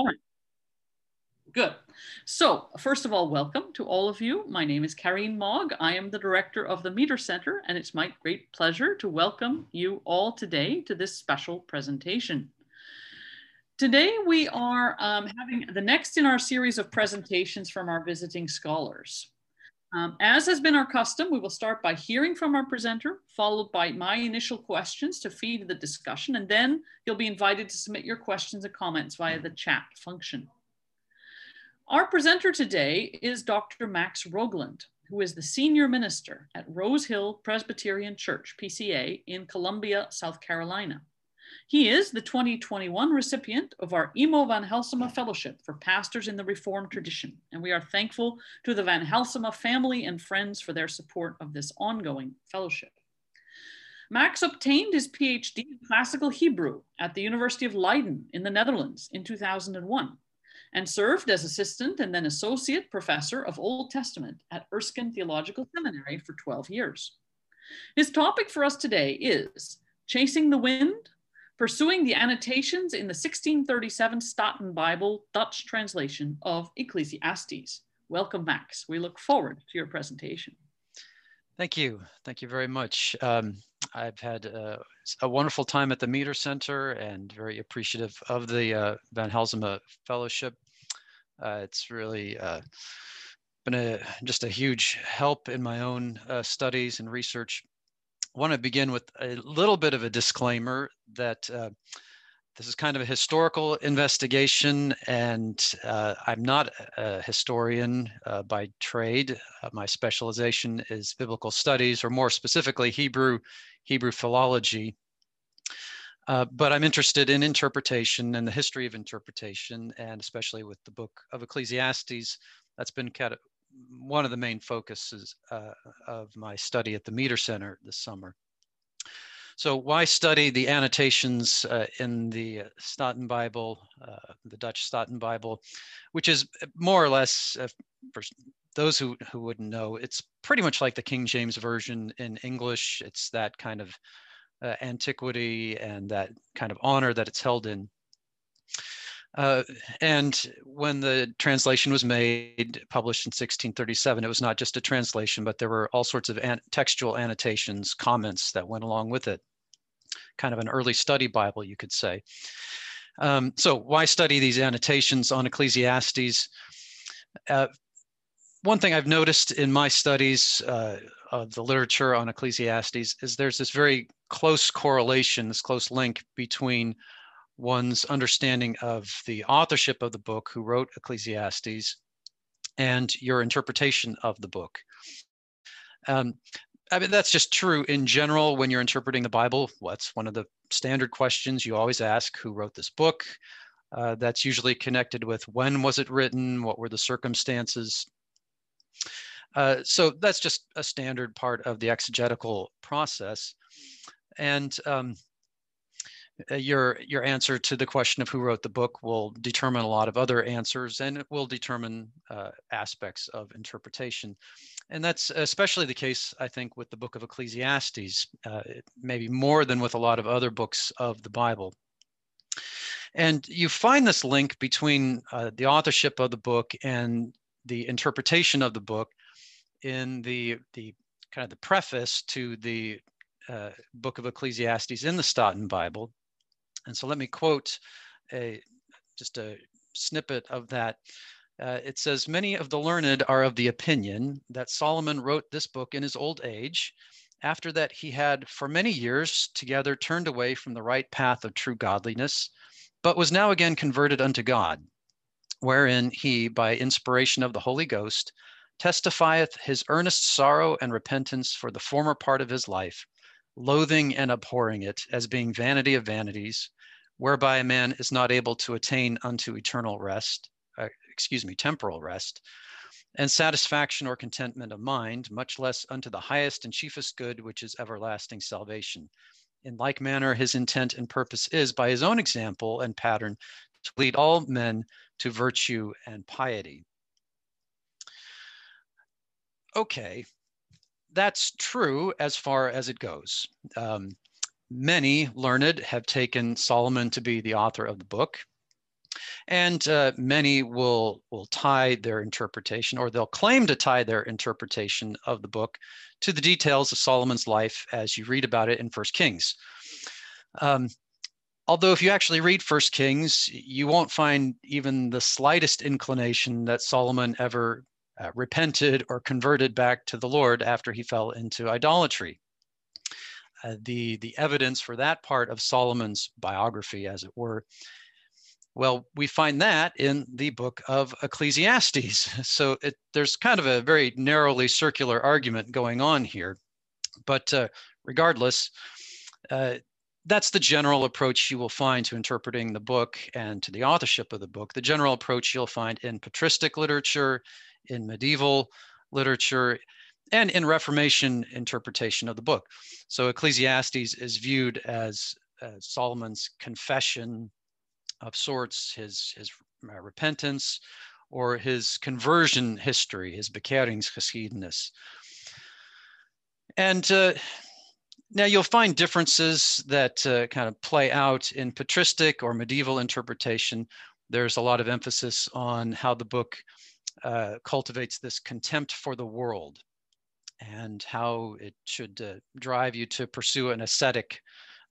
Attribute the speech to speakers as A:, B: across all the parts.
A: All right. Good. So, first of all, welcome to all of you. My name is Karin Maag. I am the director of the Meeter Center, and it's my great pleasure to welcome you all today to this special presentation. Today, we are um, having the next in our series of presentations from our visiting scholars. Um, as has been our custom, we will start by hearing from our presenter, followed by my initial questions to feed the discussion, and then you'll be invited to submit your questions and comments via the chat function. Our presenter today is Dr. Max Rogland, who is the senior minister at Rose Hill Presbyterian Church, PCA, in Columbia, South Carolina. He is the 2021 recipient of our Emo Van Halsema Fellowship for Pastors in the Reformed Tradition, and we are thankful to the Van Halsema family and friends for their support of this ongoing fellowship. Max obtained his PhD in classical Hebrew at the University of Leiden in the Netherlands in 2001 and served as assistant and then associate professor of Old Testament at Erskine Theological Seminary for 12 years. His topic for us today is Chasing the Wind, Pursuing the Annotations in the 1637 Staten Bible Dutch translation of Ecclesiastes. Welcome, Max. We look forward to your presentation.
B: Thank you. Thank you very much. Um, I've had uh, a wonderful time at the Meeter Center and very appreciative of the uh, Van Halsema Fellowship. Uh, it's really uh, been a, just a huge help in my own uh, studies and research. Want to begin with a little bit of a disclaimer that uh, this is kind of a historical investigation, and uh, I'm not a historian uh, by trade. Uh, my specialization is biblical studies, or more specifically, Hebrew Hebrew philology. Uh, but I'm interested in interpretation and the history of interpretation, and especially with the book of Ecclesiastes. That's been kind of one of the main focuses uh, of my study at the Meeter Center this summer. So why study the annotations uh, in the Staten Bible, uh, the Dutch Staten Bible, which is more or less, uh, for those who, who wouldn't know, it's pretty much like the King James Version in English. It's that kind of uh, antiquity and that kind of honor that it's held in. Uh, and when the translation was made, published in 1637, it was not just a translation, but there were all sorts of an textual annotations, comments that went along with it kind of an early study Bible, you could say. Um, so why study these annotations on Ecclesiastes? Uh, one thing I've noticed in my studies uh, of the literature on Ecclesiastes is there's this very close correlation, this close link between one's understanding of the authorship of the book, who wrote Ecclesiastes, and your interpretation of the book. Um, I mean, that's just true in general when you're interpreting the Bible. What's one of the standard questions you always ask who wrote this book? Uh, that's usually connected with when was it written? What were the circumstances? Uh, so that's just a standard part of the exegetical process. And um, your your answer to the question of who wrote the book will determine a lot of other answers and it will determine uh, aspects of interpretation and that's especially the case i think with the book of ecclesiastes uh, maybe more than with a lot of other books of the bible and you find this link between uh, the authorship of the book and the interpretation of the book in the the kind of the preface to the uh, book of Ecclesiastes in the Staten Bible. And so let me quote a just a snippet of that. Uh, it says, Many of the learned are of the opinion that Solomon wrote this book in his old age, after that he had for many years together turned away from the right path of true godliness, but was now again converted unto God, wherein he, by inspiration of the Holy Ghost, testifieth his earnest sorrow and repentance for the former part of his life, loathing and abhorring it as being vanity of vanities, whereby a man is not able to attain unto eternal rest, uh, excuse me, temporal rest, and satisfaction or contentment of mind, much less unto the highest and chiefest good, which is everlasting salvation. In like manner, his intent and purpose is, by his own example and pattern, to lead all men to virtue and piety. Okay, that's true as far as it goes. Um, many learned have taken Solomon to be the author of the book. And uh, many will, will tie their interpretation, or they'll claim to tie their interpretation of the book to the details of Solomon's life as you read about it in First Kings. Um, although if you actually read First Kings, you won't find even the slightest inclination that Solomon ever uh, repented or converted back to the Lord after he fell into idolatry. Uh, the the evidence for that part of Solomon's biography, as it were, well, we find that in the book of Ecclesiastes. So it, there's kind of a very narrowly circular argument going on here. But uh, regardless, uh, that's the general approach you will find to interpreting the book and to the authorship of the book. The general approach you'll find in patristic literature, in medieval literature, and in Reformation interpretation of the book. So Ecclesiastes is viewed as uh, Solomon's confession of sorts, his, his uh, repentance, or his conversion history, his bekeringsgeschiedenis. And uh, now you'll find differences that uh, kind of play out in patristic or medieval interpretation. There's a lot of emphasis on how the book uh, cultivates this contempt for the world and how it should uh, drive you to pursue an ascetic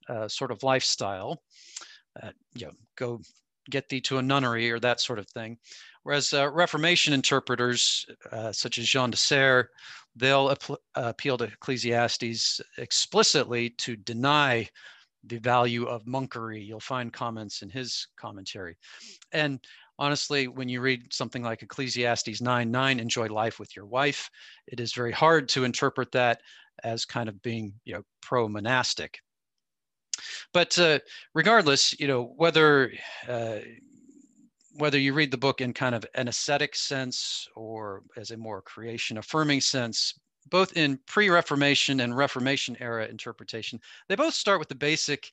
B: uh, sort of lifestyle uh, you know, go get thee to a nunnery or that sort of thing. Whereas uh, Reformation interpreters, uh, such as Jean de Serre, they'll ap- appeal to Ecclesiastes explicitly to deny the value of monkery. You'll find comments in his commentary. And honestly, when you read something like Ecclesiastes 9 9, enjoy life with your wife, it is very hard to interpret that as kind of being you know, pro monastic. But uh, regardless, you know whether uh, whether you read the book in kind of an ascetic sense or as a more creation affirming sense, both in pre-Reformation and Reformation era interpretation, they both start with the basic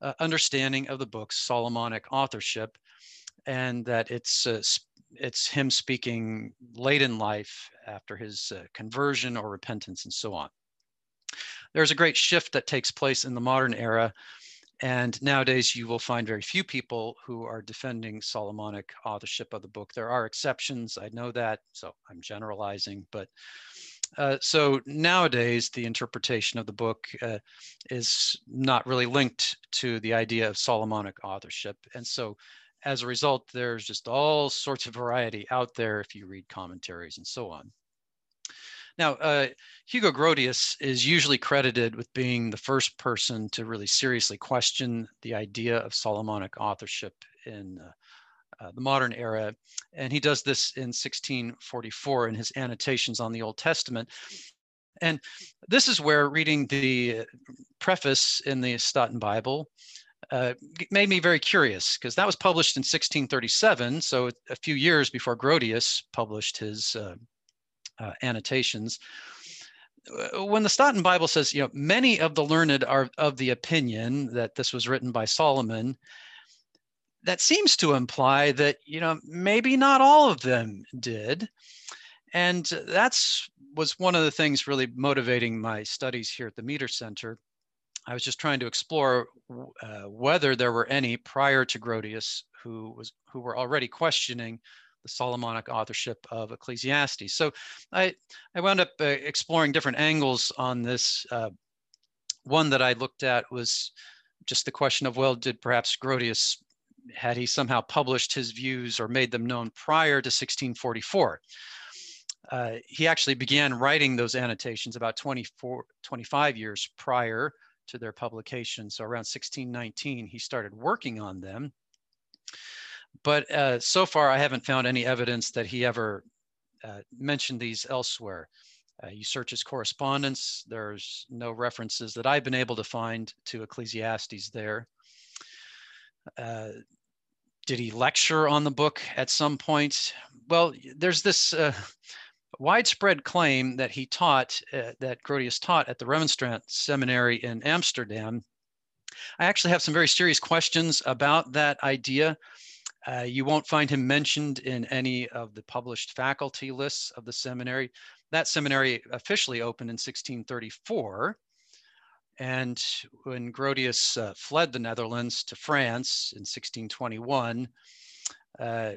B: uh, understanding of the book's Solomonic authorship, and that it's uh, it's him speaking late in life after his uh, conversion or repentance and so on there's a great shift that takes place in the modern era. And nowadays, you will find very few people who are defending Solomonic authorship of the book. There are exceptions, I know that, so I'm generalizing. But uh, so nowadays, the interpretation of the book uh, is not really linked to the idea of Solomonic authorship. And so as a result, there's just all sorts of variety out there if you read commentaries and so on. Now, uh, Hugo Grotius is usually credited with being the first person to really seriously question the idea of Solomonic authorship in uh, uh, the modern era. And he does this in 1644 in his annotations on the Old Testament. And this is where reading the preface in the Staten Bible uh, made me very curious because that was published in 1637, so a few years before Grotius published his uh, uh, annotations. Uh, when the Staten Bible says, you know, many of the learned are of the opinion that this was written by Solomon, that seems to imply that, you know, maybe not all of them did. And that's was one of the things really motivating my studies here at the Meeter Center. I was just trying to explore uh, whether there were any prior to Grotius who was who were already questioning the Solomonic authorship of Ecclesiastes. So I, I wound up uh, exploring different angles on this. Uh, one that I looked at was just the question of, well, did perhaps Grotius, had he somehow published his views or made them known prior to 1644? Uh, he actually began writing those annotations about 24, 25 years prior to their publication. So around 1619, he started working on them but uh, so far I haven't found any evidence that he ever uh, mentioned these elsewhere. Uh, you search his correspondence, there's no references that I've been able to find to Ecclesiastes there. Uh, did he lecture on the book at some point? Well, there's this uh, widespread claim that he taught, uh, that Grotius taught at the Remonstrant Seminary in Amsterdam. I actually have some very serious questions about that idea. Uh, you won't find him mentioned in any of the published faculty lists of the seminary. That seminary officially opened in 1634. And when Grotius uh, fled the Netherlands to France in 1621, uh,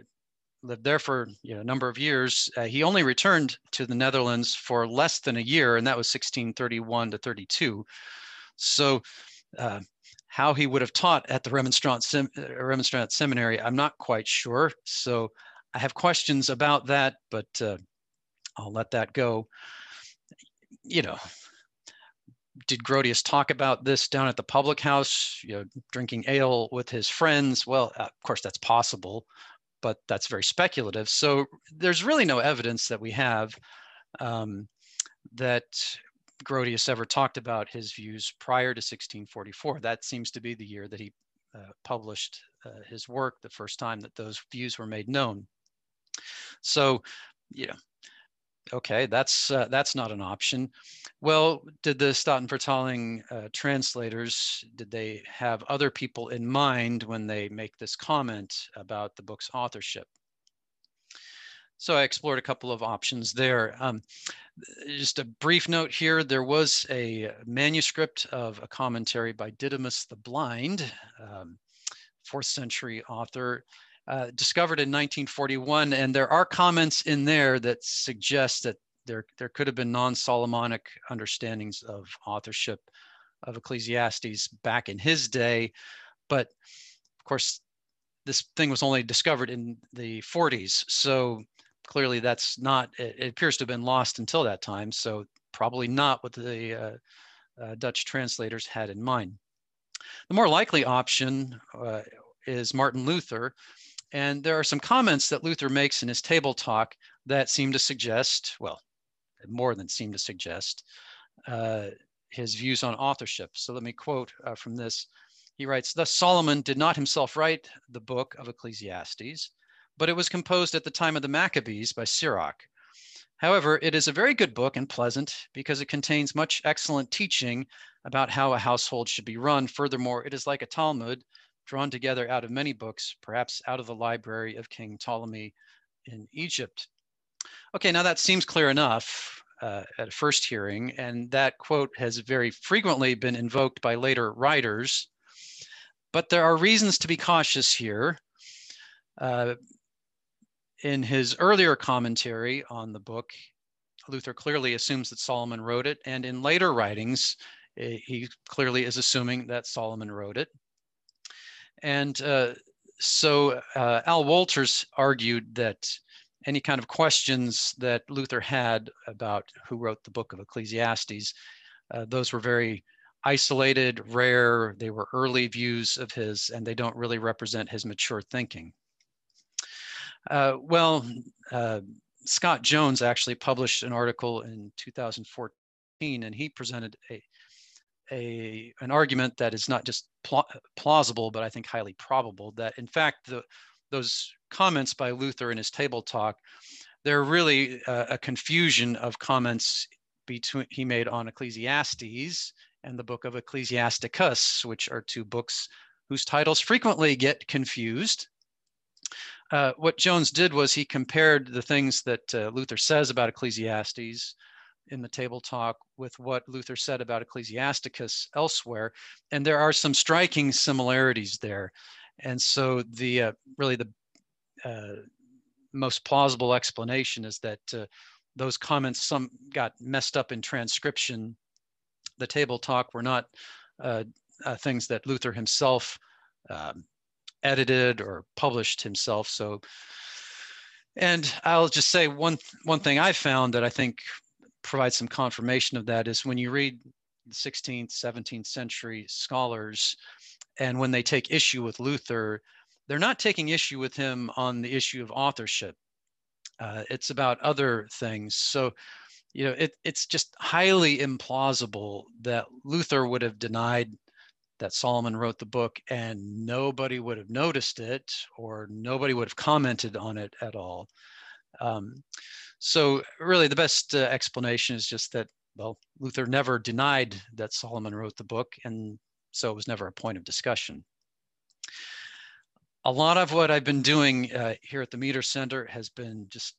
B: lived there for you know, a number of years. Uh, he only returned to the Netherlands for less than a year, and that was 1631 to 32. So, uh, how he would have taught at the Remonstrant, Sem- uh, Remonstrant Seminary, I'm not quite sure. So, I have questions about that, but uh, I'll let that go. You know, did Grotius talk about this down at the public house, you know, drinking ale with his friends? Well, uh, of course, that's possible but that's very speculative. So there's really no evidence that we have um, that Grotius ever talked about his views prior to 1644. That seems to be the year that he uh, published uh, his work, the first time that those views were made known. So, yeah, okay, that's uh, that's not an option. Well, did the Statenvertaling uh, translators did they have other people in mind when they make this comment about the book's authorship? So I explored a couple of options there. Um, just a brief note here: there was a manuscript of a commentary by Didymus the Blind, um, fourth century author uh, discovered in 1941, and there are comments in there that suggest that there, there could have been non-Solomonic understandings of authorship of Ecclesiastes back in his day, but of course, this thing was only discovered in the 40s, so clearly that's not. It, appears to have been lost until that time, so probably not what the uh, uh, Dutch translators had in mind. The more likely option uh, is Martin Luther, and there are some comments that Luther makes in his table talk that seem to suggest, well, more than seem to suggest, uh, his views on authorship. So let me quote uh, from this. He writes, Thus Solomon did not himself write the book of Ecclesiastes, but it was composed at the time of the Maccabees by Sirach. However, it is a very good book and pleasant because it contains much excellent teaching about how a household should be run. Furthermore, it is like a Talmud drawn together out of many books, perhaps out of the library of King Ptolemy in Egypt. Okay, now that seems clear enough uh, at first hearing, and that quote has very frequently been invoked by later writers. But there are reasons to be cautious here. Uh, in his earlier commentary on the book, Luther clearly assumes that Solomon wrote it, and in later writings, eh, he clearly is assuming that Solomon wrote it. And uh, so uh, Al Wolters argued that any kind of questions that Luther had about who wrote the book of Ecclesiastes, uh, those were very isolated, rare, they were early views of his, and they don't really represent his mature thinking. Uh, well, uh, Scott Jones actually published an article in 2014, and he presented a, a an argument that is not just pl plausible, but I think highly probable that in fact the those comments by Luther in his table talk, they're really a, a confusion of comments between he made on Ecclesiastes and the book of Ecclesiasticus, which are two books whose titles frequently get confused. Uh, what Jones did was he compared the things that uh, Luther says about Ecclesiastes in the table talk with what Luther said about Ecclesiasticus elsewhere, and there are some striking similarities there. And so the uh, really the uh, most plausible explanation is that uh, those comments some got messed up in transcription. The table talk were not uh, uh, things that Luther himself um, edited or published himself. So, and I'll just say one one thing I found that I think provide some confirmation of that is when you read the 16th, 17th century scholars, and when they take issue with Luther, they're not taking issue with him on the issue of authorship. Uh, it's about other things. So, you know, it, it's just highly implausible that Luther would have denied that Solomon wrote the book and nobody would have noticed it or nobody would have commented on it at all. Um, so really the best uh, explanation is just that, well, Luther never denied that Solomon wrote the book, and so it was never a point of discussion. A lot of what I've been doing uh, here at the Meeter Center has been just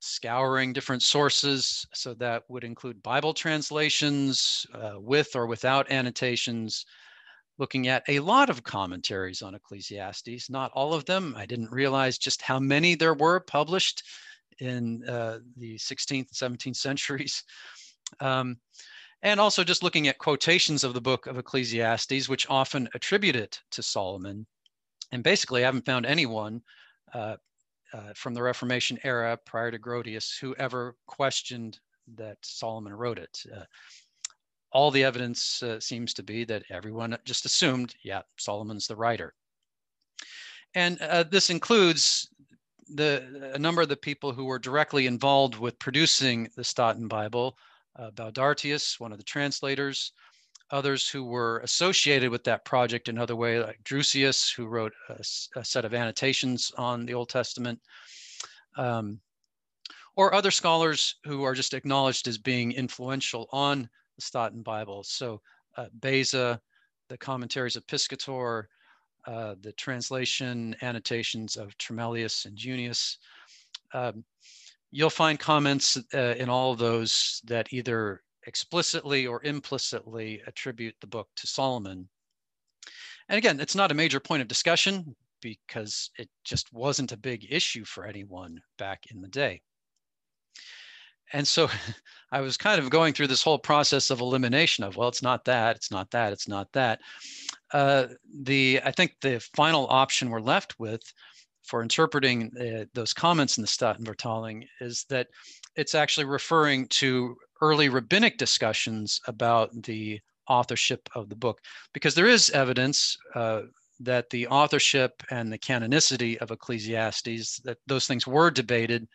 B: scouring different sources. So that would include Bible translations uh, with or without annotations, looking at a lot of commentaries on Ecclesiastes, not all of them. I didn't realize just how many there were published in uh, the 16th, and 17th centuries. Um, and also just looking at quotations of the book of Ecclesiastes, which often attribute it to Solomon. And basically, I haven't found anyone uh, uh, from the Reformation era prior to Grotius who ever questioned that Solomon wrote it. Uh, all the evidence uh, seems to be that everyone just assumed, yeah, Solomon's the writer. And uh, this includes the a number of the people who were directly involved with producing the Staten Bible, uh, Baudartius, one of the translators, others who were associated with that project in other way, like Drusius, who wrote a, a set of annotations on the Old Testament, um, or other scholars who are just acknowledged as being influential on the Staten Bible. So uh, Beza, the commentaries of Piscator, uh, the translation annotations of Tremellius and Junius. Um, you'll find comments uh, in all of those that either explicitly or implicitly attribute the book to Solomon. And again, it's not a major point of discussion because it just wasn't a big issue for anyone back in the day and so I was kind of going through this whole process of elimination of, well, it's not that, it's not that, it's not that. Uh, the I think the final option we're left with for interpreting uh, those comments in the Staten is that it's actually referring to early rabbinic discussions about the authorship of the book, because there is evidence uh, that the authorship and the canonicity of Ecclesiastes, that those things were debated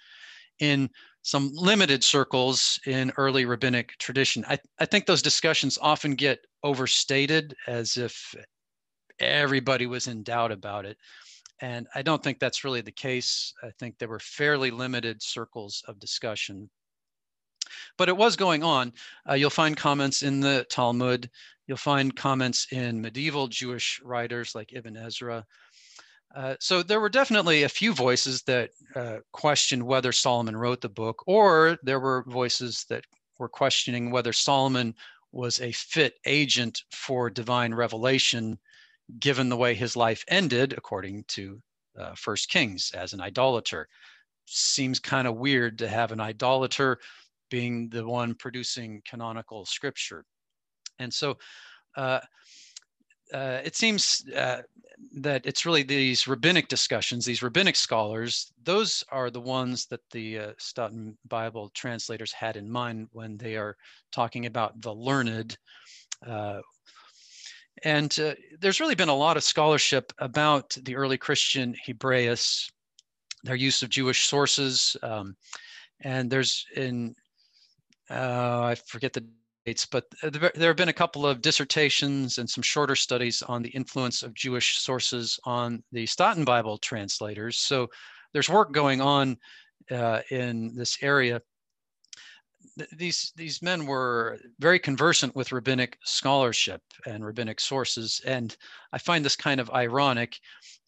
B: in some limited circles in early rabbinic tradition. I, I think those discussions often get overstated as if everybody was in doubt about it. And I don't think that's really the case. I think there were fairly limited circles of discussion. But it was going on. Uh, you'll find comments in the Talmud. You'll find comments in medieval Jewish writers like Ibn Ezra. Uh, so there were definitely a few voices that uh, questioned whether Solomon wrote the book, or there were voices that were questioning whether Solomon was a fit agent for divine revelation, given the way his life ended, according to uh, First Kings, as an idolater. Seems kind of weird to have an idolater being the one producing canonical scripture. And so uh, uh, it seems uh, that it's really these rabbinic discussions, these rabbinic scholars, those are the ones that the uh, Staten Bible translators had in mind when they are talking about the learned. Uh, and uh, there's really been a lot of scholarship about the early Christian Hebraists, their use of Jewish sources. Um, and there's in, uh, I forget the but uh, there have been a couple of dissertations and some shorter studies on the influence of Jewish sources on the Staten Bible translators. So there's work going on uh, in this area. These, these men were very conversant with rabbinic scholarship and rabbinic sources. And I find this kind of ironic.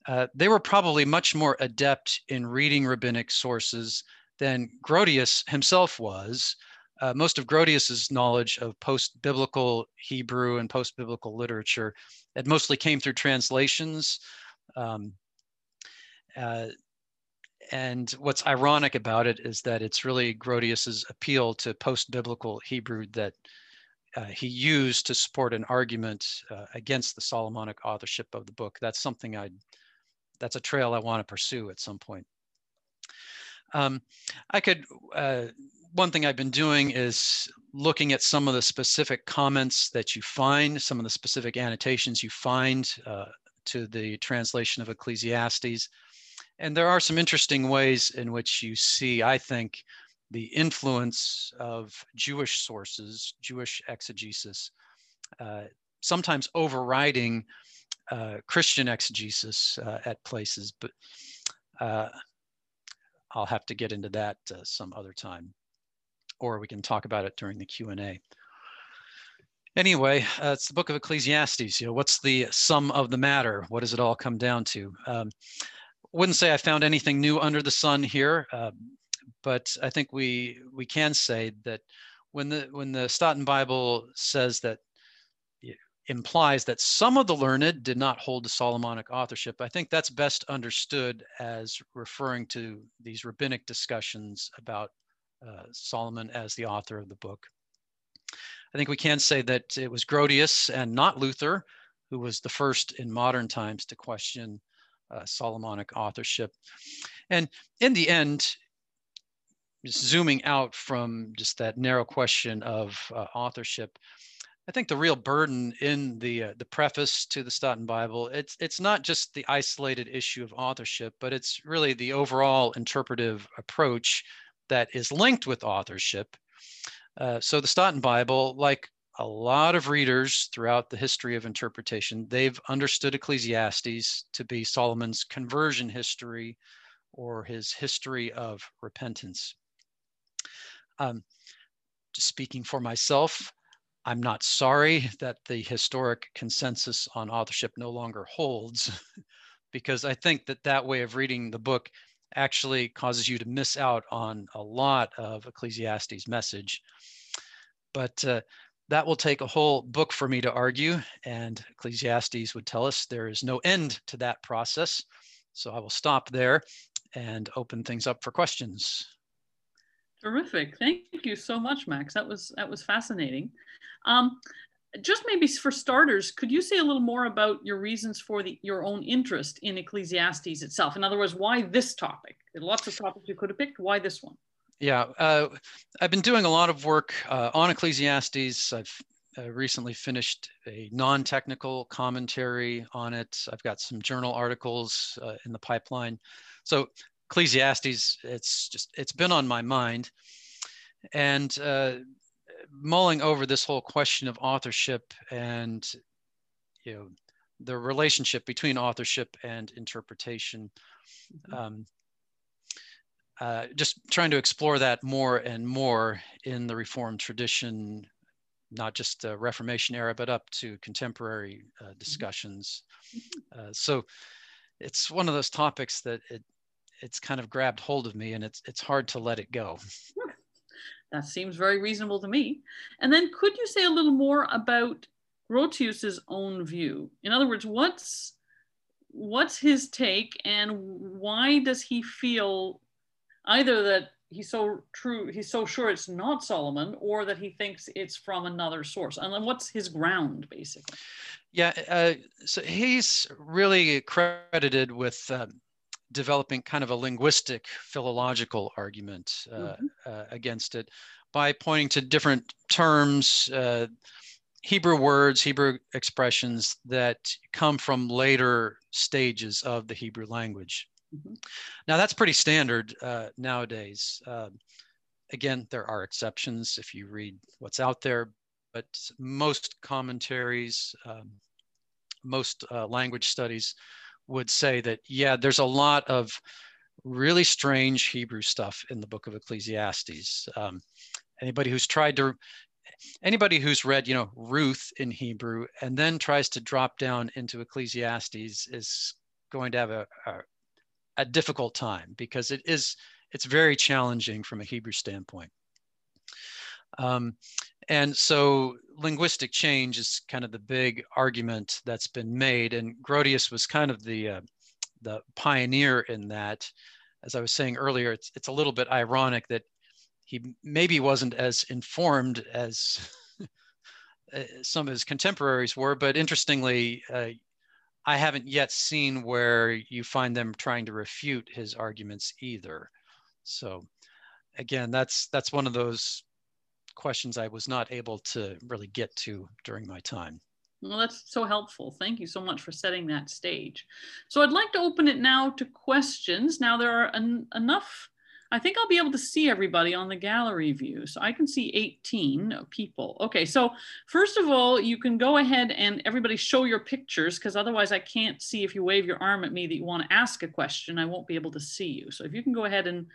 B: Uh, they were probably much more adept in reading rabbinic sources than Grotius himself was uh, most of Grotius's knowledge of post-biblical Hebrew and post-biblical literature, it mostly came through translations. Um, uh, and what's ironic about it is that it's really Grotius's appeal to post-biblical Hebrew that uh, he used to support an argument uh, against the Solomonic authorship of the book. That's something I, that's a trail I want to pursue at some point. Um, I could uh, one thing I've been doing is looking at some of the specific comments that you find, some of the specific annotations you find uh, to the translation of Ecclesiastes. And there are some interesting ways in which you see, I think, the influence of Jewish sources, Jewish exegesis, uh, sometimes overriding uh, Christian exegesis uh, at places. But uh, I'll have to get into that uh, some other time or we can talk about it during the Q&A. Anyway, uh, it's the book of Ecclesiastes. You know, what's the sum of the matter? What does it all come down to? Um, wouldn't say I found anything new under the sun here, uh, but I think we we can say that when the when the Staten Bible says that implies that some of the learned did not hold to Solomonic authorship. I think that's best understood as referring to these rabbinic discussions about uh, Solomon as the author of the book. I think we can say that it was Grotius and not Luther who was the first in modern times to question uh, Solomonic authorship. And in the end, zooming out from just that narrow question of uh, authorship, I think the real burden in the uh, the preface to the Staten Bible it's it's not just the isolated issue of authorship, but it's really the overall interpretive approach that is linked with authorship. Uh, so the Staten Bible, like a lot of readers throughout the history of interpretation, they've understood Ecclesiastes to be Solomon's conversion history or his history of repentance. Um, speaking for myself, I'm not sorry that the historic consensus on authorship no longer holds, because I think that that way of reading the book actually causes you to miss out on a lot of Ecclesiastes' message. But uh, that will take a whole book for me to argue, and Ecclesiastes would tell us there is no end to that process. So I will stop there and open things up for questions.
A: Terrific. Thank you so much, Max. That was that was fascinating. Um, just maybe for starters, could you say a little more about your reasons for the, your own interest in Ecclesiastes itself? In other words, why this topic? Lots of topics you could have picked. Why this one?
B: Yeah, uh, I've been doing a lot of work uh, on Ecclesiastes. I've uh, recently finished a non-technical commentary on it. I've got some journal articles uh, in the pipeline. So Ecclesiastes, it's just it's been on my mind, and uh, mulling over this whole question of authorship and you know the relationship between authorship and interpretation. Mm-hmm. Um, uh, just trying to explore that more and more in the Reformed tradition, not just the Reformation era, but up to contemporary uh, mm-hmm. discussions. Uh, so it's one of those topics that it, it's kind of grabbed hold of me and it's, it's hard to let it go.
A: That seems very reasonable to me. And then could you say a little more about Grotius's own view? In other words, what's what's his take and why does he feel either that he's so true he's so sure it's not solomon or that he thinks it's from another source and then what's his ground basically
B: yeah uh, so he's really credited with um, developing kind of a linguistic philological argument uh, mm-hmm. uh, against it by pointing to different terms, uh, Hebrew words, Hebrew expressions that come from later stages of the Hebrew language. Mm-hmm. Now, that's pretty standard uh, nowadays. Uh, again, there are exceptions if you read what's out there, but most commentaries, um, most uh, language studies would say that, yeah, there's a lot of really strange Hebrew stuff in the book of Ecclesiastes. Um, anybody who's tried to, anybody who's read, you know, Ruth in Hebrew and then tries to drop down into Ecclesiastes is going to have a, a, a difficult time because it is, it's very challenging from a Hebrew standpoint. Um, and so linguistic change is kind of the big argument that's been made. And Grotius was kind of the, uh, the pioneer in that. As I was saying earlier, it's, it's a little bit ironic that he maybe wasn't as informed as uh, some of his contemporaries were, but interestingly, uh, I haven't yet seen where you find them trying to refute his arguments either. So again, that's that's one of those questions I was not able to really get to during my time.
A: Well, that's so helpful. Thank you so much for setting that stage. So I'd like to open it now to questions. Now there are en enough, I think I'll be able to see everybody on the gallery view. So I can see 18 people. Okay, so first of all, you can go ahead and everybody show your pictures because otherwise I can't see if you wave your arm at me that you want to ask a question, I won't be able to see you. So if you can go ahead and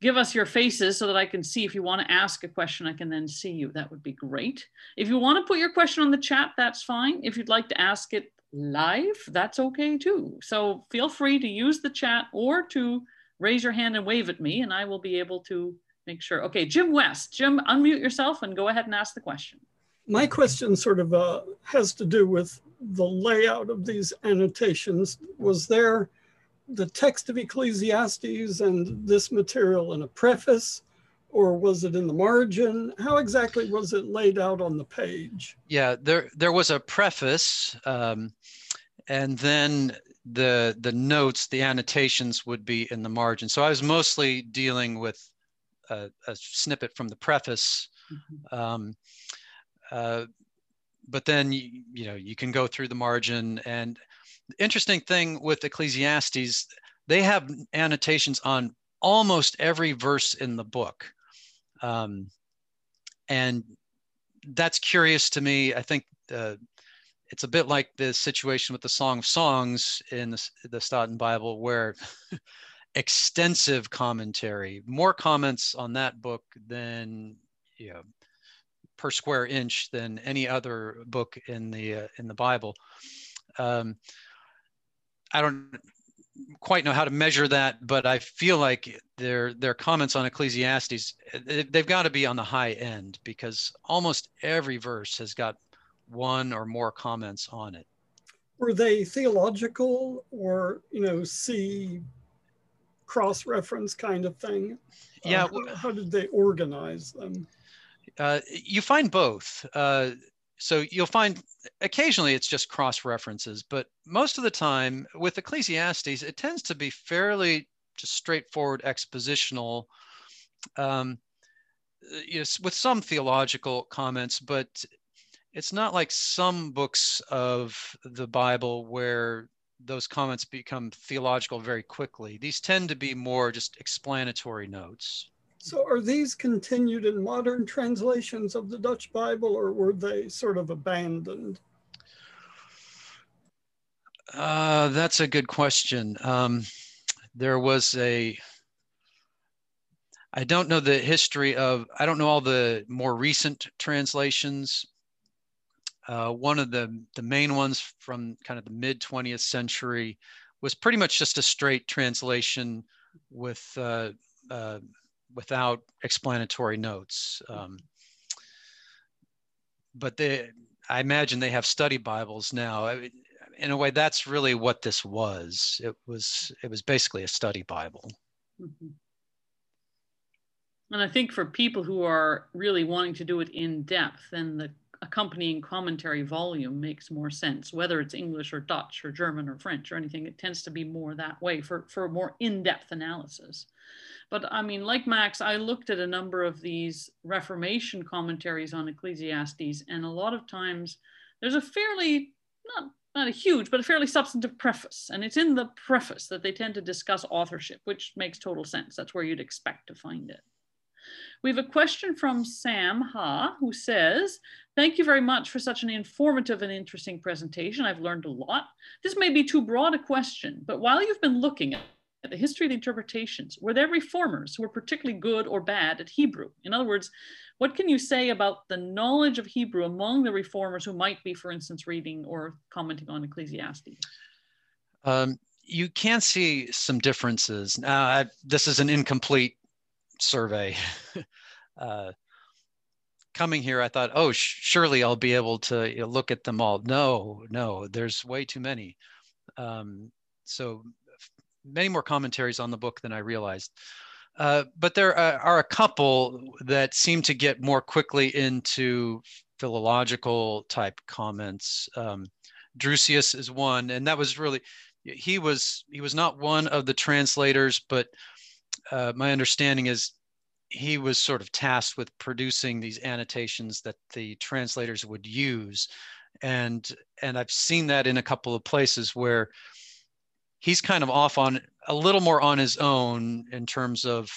A: give us your faces so that I can see if you want to ask a question, I can then see you. That would be great. If you want to put your question on the chat, that's fine. If you'd like to ask it live, that's okay too. So feel free to use the chat or to raise your hand and wave at me and I will be able to make sure. Okay, Jim West. Jim, unmute yourself and go ahead and ask the question.
C: My question sort of uh, has to do with the layout of these annotations. Was there the text of Ecclesiastes and this material in a preface? or was it in the margin? How exactly was it laid out on the page?
B: Yeah, there there was a preface, um, and then the the notes, the annotations would be in the margin. So I was mostly dealing with a, a snippet from the preface. Mm-hmm. Um, uh, but then you, you know you can go through the margin and the interesting thing with ecclesiastes they have annotations on almost every verse in the book um, and that's curious to me. I think uh, it's a bit like the situation with the Song of Songs in the, the Staten Bible, where extensive commentary, more comments on that book than you know, per square inch than any other book in the uh, in the Bible. Um, I don't quite know how to measure that, but I feel like their their comments on Ecclesiastes they've got to be on the high end because almost every verse has got one or more comments on it.
C: Were they theological or you know see cross reference kind of thing?
B: Yeah.
C: Uh, how, how, did they organize them?
B: Uh, you find both. Uh, so you'll find occasionally it's just cross references, but most of the time with Ecclesiastes, it tends to be fairly just straightforward expositional, um, yes, with some theological comments, but it's not like some books of the Bible where those comments become theological very quickly. These tend to be more just explanatory notes.
C: So are these continued in modern translations of the Dutch Bible or were they sort of abandoned?
B: Uh, that's a good question. Um, there was a, I don't know the history of, I don't know all the more recent translations. Uh, one of the, the main ones from kind of the mid 20th century was pretty much just a straight translation with uh, uh, without explanatory notes. Um, but they, I imagine they have study Bibles now. I, in a way, that's really what this was. It was it was basically a study Bible. Mm-hmm.
A: And I think for people who are really wanting to do it in depth, then the accompanying commentary volume makes more sense, whether it's English or Dutch or German or French or anything. It tends to be more that way for, for more in depth analysis. But I mean, like Max, I looked at a number of these Reformation commentaries on Ecclesiastes, and a lot of times there's a fairly, not, not a huge, but a fairly substantive preface. And it's in the preface that they tend to discuss authorship, which makes total sense. That's where you'd expect to find it. We have a question from Sam Ha, who says, Thank you very much for such an informative and interesting presentation. I've learned a lot. This may be too broad a question, but while you've been looking at the history of the interpretations, were there reformers who were particularly good or bad at Hebrew? In other words, what can you say about the knowledge of Hebrew among the reformers who might be, for instance, reading or commenting on Ecclesiastes?
B: Um, you can see some differences. Now, I, this is an incomplete survey. uh, coming here, I thought, oh, sh- surely I'll be able to you know, look at them all. No, no, there's way too many. Um, so many more commentaries on the book than I realized. Uh, but there are a couple that seem to get more quickly into philological type comments. Um, Drusius is one, and that was really he was he was not one of the translators, but uh, my understanding is he was sort of tasked with producing these annotations that the translators would use, and and I've seen that in a couple of places where he's kind of off on a little more on his own in terms of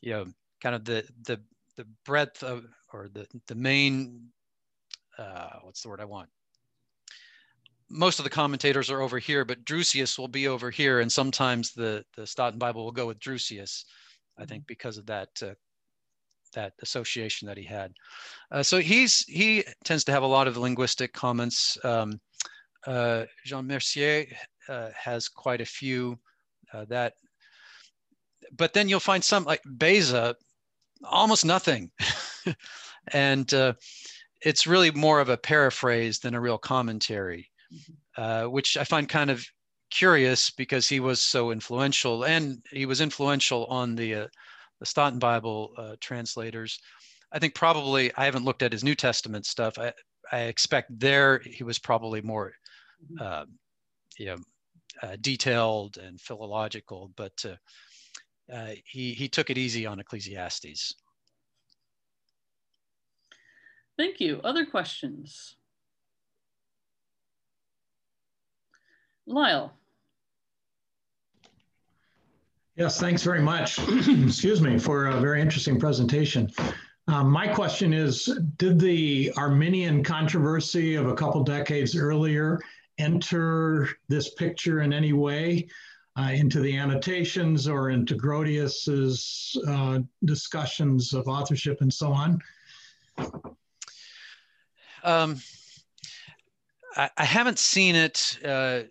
B: you know kind of the the the breadth of or the the main uh, what's the word I want most of the commentators are over here, but Drusius will be over here, and sometimes the the Staten Bible will go with Drusius, I think, because of that uh, that association that he had. Uh, so he's he tends to have a lot of linguistic comments. Um, uh, Jean Mercier uh, has quite a few uh, that, but then you'll find some like Beza, almost nothing. And uh, it's really more of a paraphrase than a real commentary, uh, which I find kind of curious because he was so influential and he was influential on the, uh, the Staten Bible uh, translators. I think probably, I haven't looked at his New Testament stuff. I, I expect there he was probably more, uh, you know, uh, detailed and philological, but uh, uh, he, he took it easy on Ecclesiastes.
A: Thank you. Other questions? Lyle.
D: Yes, thanks very much. Excuse me for a very interesting presentation. Um, my question is, did the Arminian controversy of a couple decades earlier enter this picture in any way uh, into the annotations or into Grotius's uh, discussions of authorship and so on?
B: Um, I, I, haven't seen it. Uh,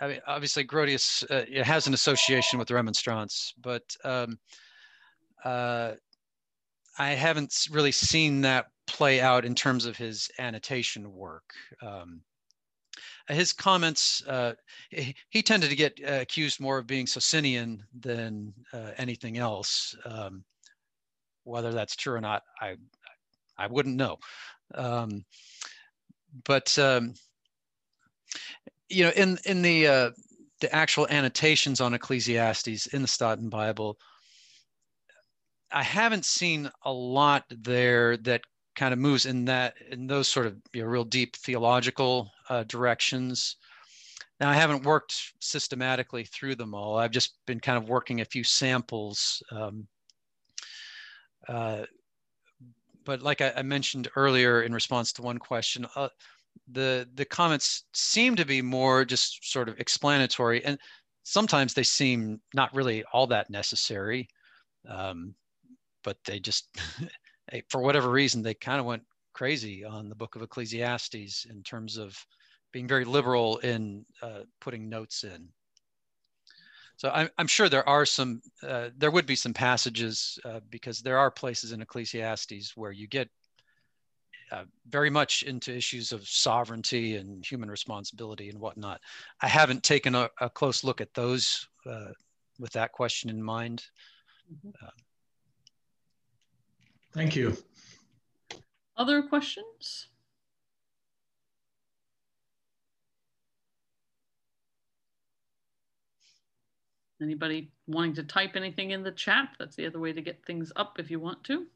B: I mean, obviously, Grotius uh, has an association with the Remonstrance, but um, uh, I haven't really seen that play out in terms of his annotation work. Um, his comments, uh, he, he, tended to get uh, accused more of being Socinian than uh, anything else. Um, whether that's true or not, I, I wouldn't know. Um, but um, you know, in in the uh, the actual annotations on Ecclesiastes in the Staten Bible, I haven't seen a lot there that kind of moves in that in those sort of you know, real deep theological uh, directions. Now I haven't worked systematically through them all. I've just been kind of working a few samples. Um, uh, but like I, I, mentioned earlier in response to one question, uh, the the comments seem to be more just sort of explanatory, and sometimes they seem not really all that necessary. Um, but they just, for whatever reason, they kind of went crazy on the Book of Ecclesiastes in terms of being very liberal in uh, putting notes in. So I'm, I'm sure there are some, uh, there would be some passages uh, because there are places in Ecclesiastes where you get uh, very much into issues of sovereignty and human responsibility and whatnot. I haven't taken a, a close look at those uh, with that question in mind. Mm -hmm.
D: Thank you.
A: Other questions? Anybody wanting to type anything in the chat? That's the other way to get things up if you want to.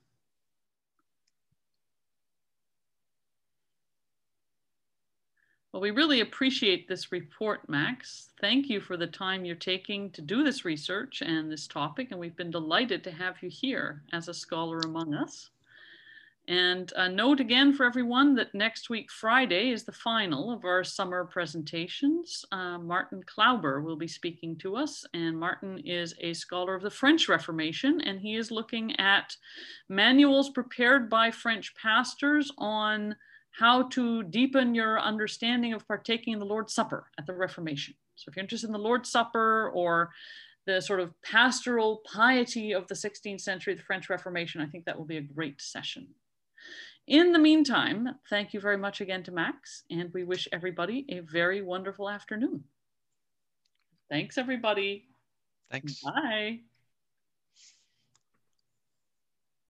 A: Well, we really appreciate this report, Max. Thank you for the time you're taking to do this research and this topic, and we've been delighted to have you here as a scholar among us. And a note again for everyone that next week, Friday, is the final of our summer presentations. Uh, Martin Klauber will be speaking to us, and Martin is a scholar of the French Reformation, and he is looking at manuals prepared by French pastors on how to deepen your understanding of partaking in the Lord's Supper at the Reformation. So if you're interested in the Lord's Supper or the sort of pastoral piety of the 16th century, the French Reformation, I think that will be a great session. In the meantime, thank you very much again to Max, and we wish everybody a very wonderful afternoon. Thanks, everybody.
B: Thanks.
A: Bye.